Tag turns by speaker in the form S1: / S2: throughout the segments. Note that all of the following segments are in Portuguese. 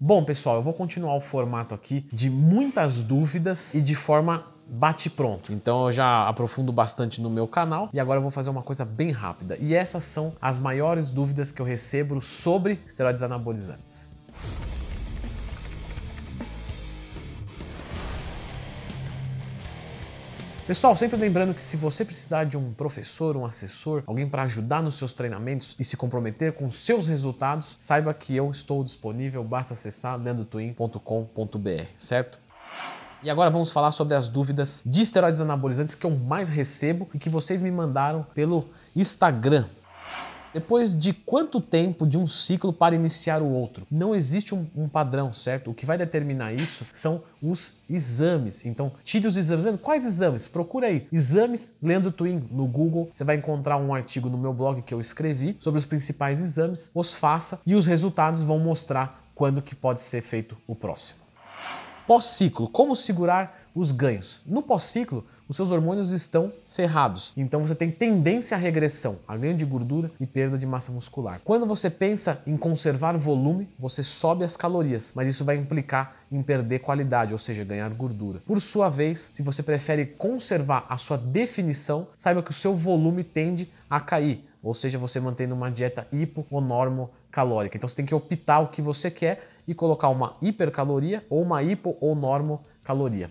S1: Bom, pessoal, eu vou continuar o formato aqui de muitas dúvidas e de forma bate pronto. Então eu já aprofundo bastante no meu canal e agora eu vou fazer uma coisa bem rápida. E essas são as maiores dúvidas que eu recebo sobre esteroides anabolizantes. Pessoal, sempre lembrando que se você precisar de um professor, um assessor, alguém para ajudar nos seus treinamentos e se comprometer com seus resultados, saiba que eu estou disponível, basta acessar lendotwin.com.br, certo? E agora vamos falar sobre as dúvidas de esteroides anabolizantes que eu mais recebo e que vocês me mandaram pelo Instagram. Depois de quanto tempo de um ciclo para iniciar o outro? Não existe um, um, padrão, certo? O que vai determinar isso são os exames. Então, tire os exames. Quais exames? Procura aí. Exames Leandro Twin no Google. Você vai encontrar um artigo no meu blog que eu escrevi sobre os principais exames. Os faça e os resultados vão mostrar quando que pode ser feito o próximo. Pós-ciclo, como segurar os ganhos? No pós-ciclo, os seus hormônios estão ferrados, então você tem tendência à regressão, a ganho de gordura e perda de massa muscular. Quando você pensa em conservar volume, você sobe as calorias, mas isso vai implicar em perder qualidade, ou seja, ganhar gordura. Por sua vez, se você prefere conservar a sua definição, saiba que o seu volume tende a cair, ou seja, você mantendo uma dieta hipo ou normocalórica. Então você tem que optar o que você quer e colocar uma hipercaloria ou uma hipo ou normocaloria.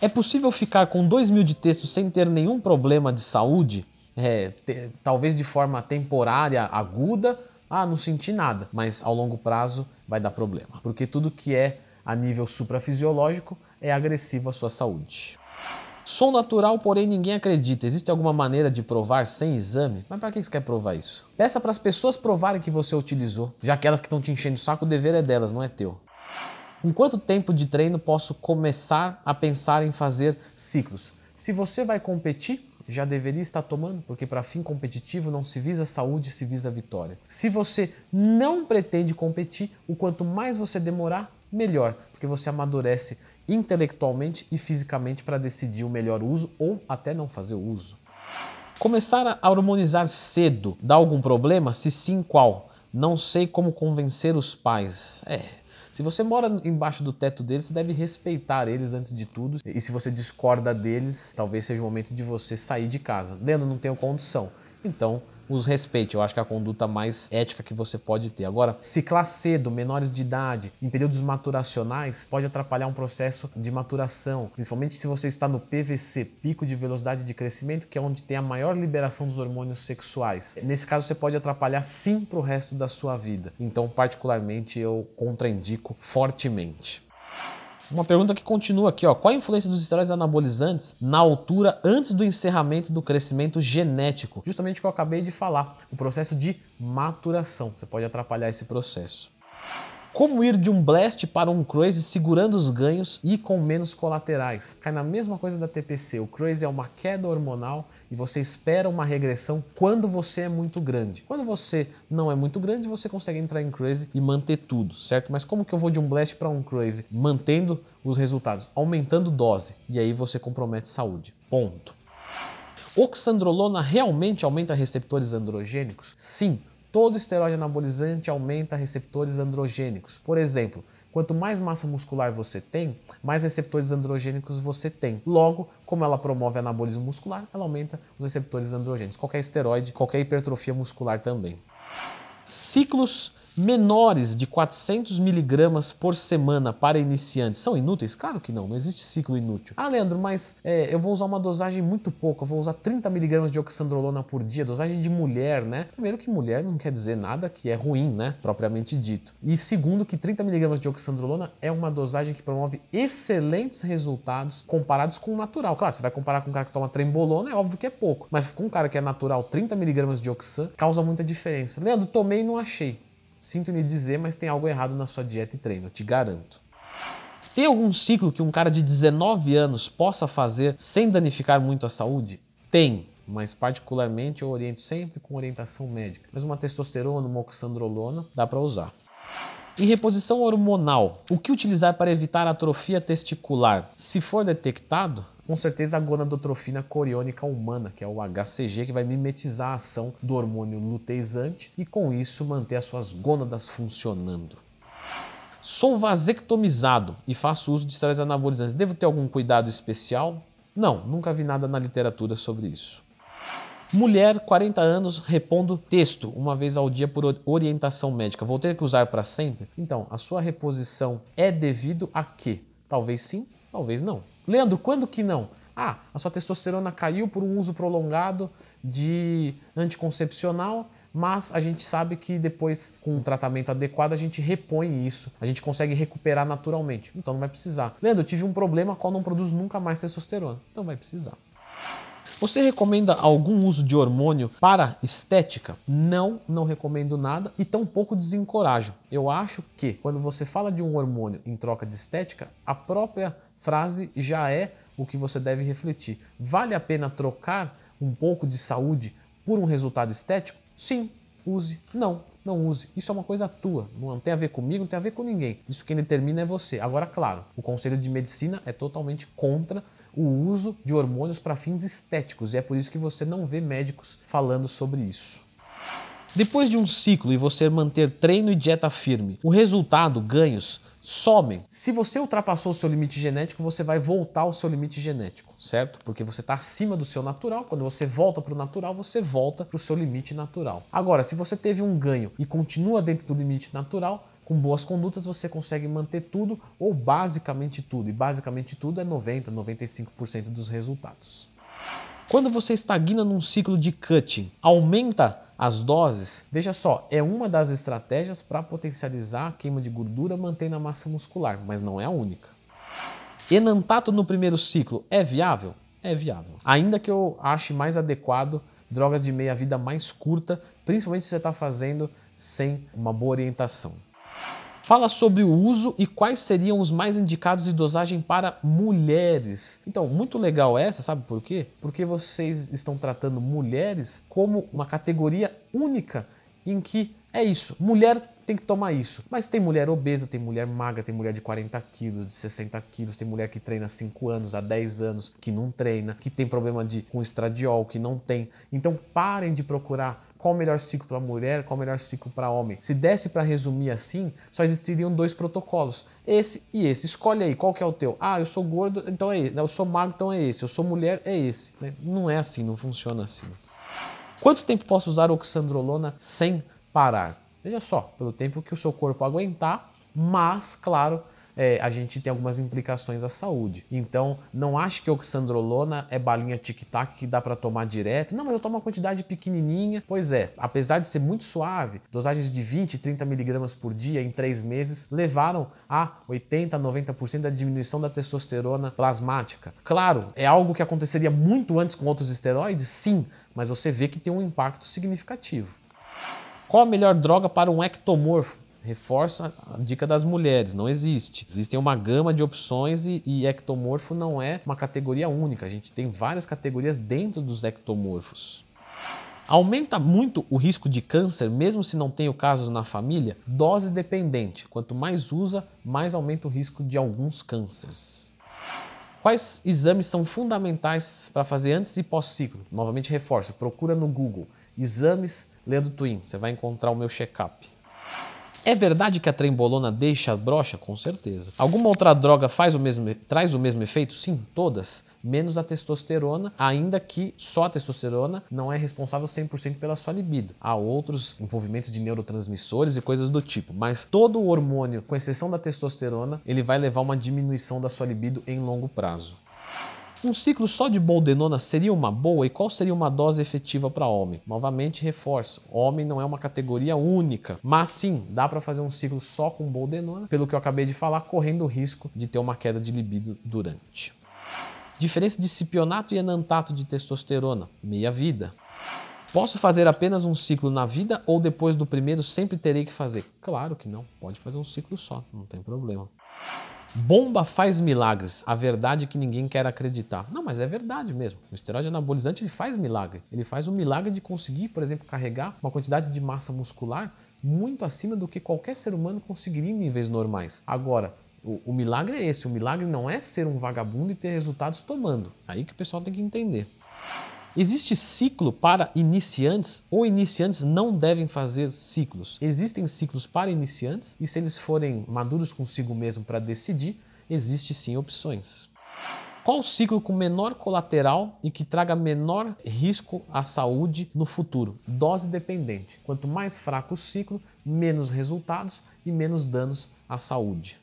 S1: É possível ficar com 2 mil de texto sem ter nenhum problema de saúde? É, te, talvez de forma temporária, aguda, ah, não senti nada, mas ao longo prazo vai dar problema, porque tudo que é a nível suprafisiológico é agressivo à sua saúde. Som natural, porém ninguém acredita. Existe alguma maneira de provar sem exame? Mas para que você quer provar isso? Peça para as pessoas provarem que você utilizou, já que elas que estão te enchendo o saco, o dever é delas, não é teu. Com quanto tempo de treino posso começar a pensar em fazer ciclos? Se você vai competir, já deveria estar tomando, porque para fim competitivo não se visa saúde, se visa vitória. Se você não pretende competir, o quanto mais você demorar, melhor, porque você amadurece intelectualmente e fisicamente para decidir o melhor uso ou até não fazer o uso. Começar a hormonizar cedo dá algum problema? Se sim, qual? Não sei como convencer os pais. É. Se você mora embaixo do teto deles, você deve respeitar eles antes de tudo. E se você discorda deles, talvez seja o momento de você sair de casa. Leandro, não tenho condição. Então, os respeite. Eu acho que é a conduta mais ética que você pode ter. Agora, ciclar cedo, menores de idade, em períodos maturacionais, pode atrapalhar um processo de maturação, principalmente se você está no PVC, pico de velocidade de crescimento, que é onde tem a maior liberação dos hormônios sexuais. Nesse caso, você pode atrapalhar sim para o resto da sua vida. Então, particularmente, eu contraindico fortemente. Uma pergunta que continua aqui, ó. Qual a influência dos esteroides anabolizantes na altura antes do encerramento do crescimento genético? Justamente o que eu acabei de falar, o processo de maturação. Você pode atrapalhar esse processo. Como ir de um blast para um crazy segurando os ganhos e com menos colaterais? Cai na mesma coisa da TPC. O crazy é uma queda hormonal e você espera uma regressão quando você é muito grande. Quando você não é muito grande, você consegue entrar em crazy e manter tudo, certo? Mas como que eu vou de um blast para um crazy mantendo os resultados, aumentando dose e aí você compromete saúde. Ponto. Oxandrolona realmente aumenta receptores androgênicos? Sim, Todo esteroide anabolizante aumenta receptores androgênicos. Por exemplo, quanto mais massa muscular você tem, mais receptores androgênicos você tem. Logo, como ela promove anabolismo muscular, ela aumenta os receptores androgênicos. Qualquer esteroide, qualquer hipertrofia muscular também. Ciclos menores de 400 miligramas por semana para iniciantes são inúteis? Claro que não, não existe ciclo inútil. Ah, Leandro, mas é, eu vou usar uma dosagem muito pouca, eu vou usar 30 miligramas de oxandrolona por dia, dosagem de mulher, né? Primeiro que mulher não quer dizer nada que é ruim, né? Propriamente dito. E segundo que 30 miligramas de oxandrolona é uma dosagem que promove excelentes resultados comparados com o natural. Claro, você vai comparar com um cara que toma trembolona, é óbvio que é pouco, mas com um cara que é natural, 30 miligramas de oxan causa muita diferença. Leandro, tomei e não achei. Sinto lhe dizer, mas tem algo errado na sua dieta e treino, te garanto. Tem algum ciclo que um cara de 19 anos possa fazer sem danificar muito a saúde? Tem, mas particularmente eu oriento sempre com orientação médica. Mas uma testosterona, uma oxandrolona, dá para usar. Em reposição hormonal, o que utilizar para evitar atrofia testicular? Se for detectado, com certeza a gonadotrofina coriônica humana, que é o HCG, que vai mimetizar a ação do hormônio luteizante e com isso manter as suas gônadas funcionando. Sou vasectomizado e faço uso de esteroides anabolizantes. Devo ter algum cuidado especial? Não, nunca vi nada na literatura sobre isso. Mulher, 40 anos, repondo texto uma vez ao dia por orientação médica. Vou ter que usar para sempre? Então, a sua reposição é devido a quê? Talvez sim, talvez não. Leandro, quando que não? Ah, a sua testosterona caiu por um uso prolongado de anticoncepcional, mas a gente sabe que depois, com um tratamento adequado, a gente repõe isso, a gente consegue recuperar naturalmente. Então não vai precisar. Leandro, eu tive um problema qual não produz nunca mais testosterona. Então vai precisar. Você recomenda algum uso de hormônio para estética? Não, não recomendo nada e tampouco desencorajo. Eu acho que quando você fala de um hormônio em troca de estética, a própria frase já é o que você deve refletir. Vale a pena trocar um pouco de saúde por um resultado estético? Sim, use. Não, não use. Isso é uma coisa tua, não tem a ver comigo, não tem a ver com ninguém. Isso quem determina é você. Agora, claro, o Conselho de Medicina é totalmente contra o uso de hormônios para fins estéticos e é por isso que você não vê médicos falando sobre isso. Depois de um ciclo e você manter treino e dieta firme, o resultado, ganhos, somem. Se você ultrapassou o seu limite genético, você vai voltar ao seu limite genético, certo? Porque você está acima do seu natural. Quando você volta para o natural, você volta para o seu limite natural. Agora, se você teve um ganho e continua dentro do limite natural, com boas condutas você consegue manter tudo ou basicamente tudo. E basicamente tudo é 90, 95% dos resultados. Quando você estagna num ciclo de cutting, aumenta as doses, veja só, é uma das estratégias para potencializar a queima de gordura mantendo a massa muscular, mas não é a única. Enantato no primeiro ciclo é viável? É viável. Ainda que eu ache mais adequado drogas de meia-vida mais curta, principalmente se você está fazendo sem uma boa orientação. Fala sobre o uso e quais seriam os mais indicados de dosagem para mulheres. Então, muito legal essa, sabe por quê? Porque vocês estão tratando mulheres como uma categoria única em que é isso, mulher tem que tomar isso. Mas tem mulher obesa, tem mulher magra, tem mulher de 40 quilos, de 60 quilos, tem mulher que treina há 5 anos, há 10 anos, que não treina, que tem problema de, com estradiol, que não tem. Então parem de procurar qual o melhor ciclo para mulher, qual o melhor ciclo para homem. Se desse para resumir assim, só existiriam dois protocolos, esse e esse. Escolhe aí, qual que é o teu? Ah, eu sou gordo, então é esse. Eu sou magro, então é esse. Eu sou mulher, é esse. Né? Não é assim, não funciona assim. Quanto tempo posso usar oxandrolona sem parar? Veja só, pelo tempo que o seu corpo aguentar, mas, claro, é, a gente tem algumas implicações à saúde. Então, não ache que oxandrolona é balinha tic-tac que dá para tomar direto. Não, mas eu tomo uma quantidade pequenininha. Pois é, apesar de ser muito suave, dosagens de 20, 30 miligramas por dia em 3 meses levaram a 80, 90% da diminuição da testosterona plasmática. Claro, é algo que aconteceria muito antes com outros esteroides? Sim, mas você vê que tem um impacto significativo. Qual a melhor droga para um ectomorfo? Reforço a dica das mulheres, não existe. Existem uma gama de opções e, e, ectomorfo não é uma categoria única. A gente tem várias categorias dentro dos ectomorfos. Aumenta muito o risco de câncer, mesmo se não tenho casos na família? Dose dependente. Quanto mais usa, mais aumenta o risco de alguns cânceres. Quais exames são fundamentais para fazer antes e pós-ciclo? Novamente reforço, procura no Google exames Leandro Twin, você vai encontrar o meu check-up. É verdade que a trembolona deixa a brocha? Com certeza. Alguma outra droga faz o mesmo, traz o mesmo efeito? Sim, todas. Menos a testosterona, ainda que só a testosterona não é responsável 100% pela sua libido. Há outros envolvimentos de neurotransmissores e coisas do tipo, mas todo hormônio, com exceção da testosterona, ele vai levar uma diminuição da sua libido em longo prazo. Um ciclo só de boldenona seria uma boa e qual seria uma dose efetiva para homem? Novamente reforço, homem não é uma categoria única, mas sim, dá para fazer um ciclo só com boldenona, pelo que eu acabei de falar, correndo o risco de ter uma queda de libido durante. Diferença de cipionato e enantato de testosterona, meia vida. Posso fazer apenas um ciclo na vida ou depois do primeiro sempre terei que fazer? Claro que não, pode fazer um ciclo só, não tem problema. Bomba faz milagres. A verdade é que ninguém quer acreditar. Não, mas é verdade mesmo. O esteroide anabolizante ele faz milagre. Ele faz o milagre de conseguir, por exemplo, carregar uma quantidade de massa muscular muito acima do que qualquer ser humano conseguiria em níveis normais. Agora, o, o milagre é esse. O milagre não é ser um vagabundo e ter resultados tomando. Aí que o pessoal tem que entender. Existe ciclo para iniciantes ou iniciantes não devem fazer ciclos? Existem ciclos para iniciantes e se eles forem maduros consigo mesmo para decidir, existe sim opções. Qual o ciclo com menor colateral e que traga menor risco à saúde no futuro? Dose dependente. Quanto mais fraco o ciclo, menos resultados e menos danos à saúde.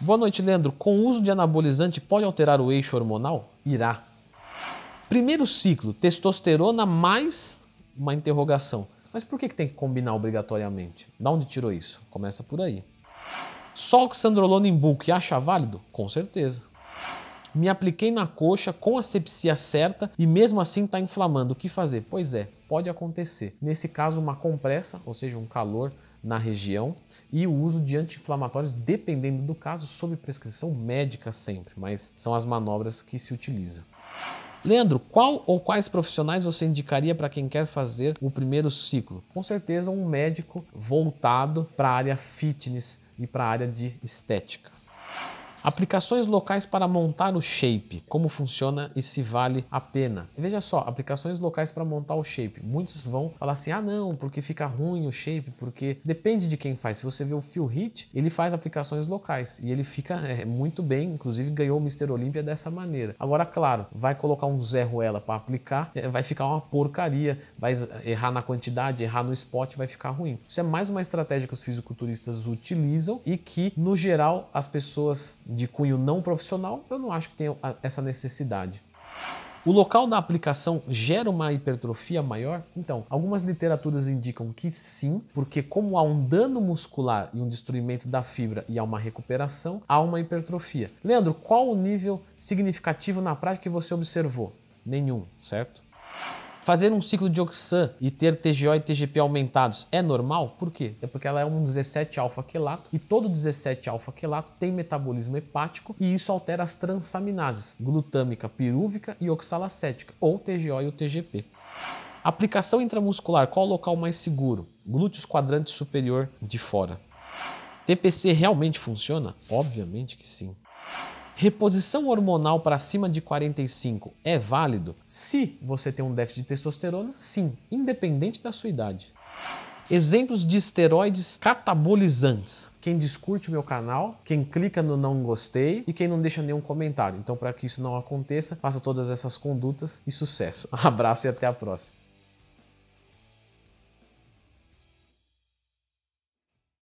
S1: Boa noite, Leandro. Com o uso de anabolizante pode alterar o eixo hormonal? Irá. Primeiro ciclo, testosterona mais uma interrogação. Mas por que, que tem que combinar obrigatoriamente? Da onde tirou isso? Começa por aí. Só oxandrolona em bulk acha válido? Com certeza. Me apliquei na coxa com a sepsia certa e mesmo assim está inflamando. O que fazer? Pois é, pode acontecer. Nesse caso, uma compressa, ou seja, um calor na região e o uso de anti-inflamatórios, dependendo do caso, sob prescrição médica sempre, mas são as manobras que se utilizam. Leandro, qual ou quais profissionais você indicaria para quem quer fazer o primeiro ciclo? Com certeza um médico voltado para a área fitness e para a área de estética. Aplicações locais para montar o shape, como funciona e se vale a pena. Veja só, aplicações locais para montar o shape. Muitos vão falar assim: ah, não, porque fica ruim o shape, porque depende de quem faz. Se você vê o Phil Heath, ele faz aplicações locais e ele fica é, muito bem, inclusive ganhou o Mr. Olympia dessa maneira. Agora, claro, vai colocar um Zé Ruela para aplicar, é, vai ficar uma porcaria, vai errar na quantidade, errar no spot, vai ficar ruim. Isso é mais uma estratégia que os fisiculturistas utilizam e que, no geral, as pessoas de cunho não profissional, eu não acho que tenha essa necessidade. O local da aplicação gera uma hipertrofia maior? Então, algumas literaturas indicam que sim, porque como há um dano muscular e um destruimento da fibra e há uma recuperação, há uma hipertrofia. Leandro, qual o nível significativo na prática que você observou? Nenhum, certo? Fazer um ciclo de Oxan e ter TGO e TGP aumentados é normal? Por quê? É porque ela é um 17-alfa-quelato e todo 17-alfa-quelato tem metabolismo hepático e isso altera as transaminases glutâmica, pirúvica e oxalacética, ou TGO e o TGP. Aplicação intramuscular, qual o local mais seguro? Glúteos quadrante superior de fora. TPC realmente funciona? Obviamente que sim. Reposição hormonal para cima de 45 é válido? Se você tem um déficit de testosterona, sim, independente da sua idade. Exemplos de esteroides catabolizantes. Quem discute o meu canal, quem clica no não gostei e quem não deixa nenhum comentário. Então, para que isso não aconteça, faça todas essas condutas e sucesso. Um abraço e até a próxima.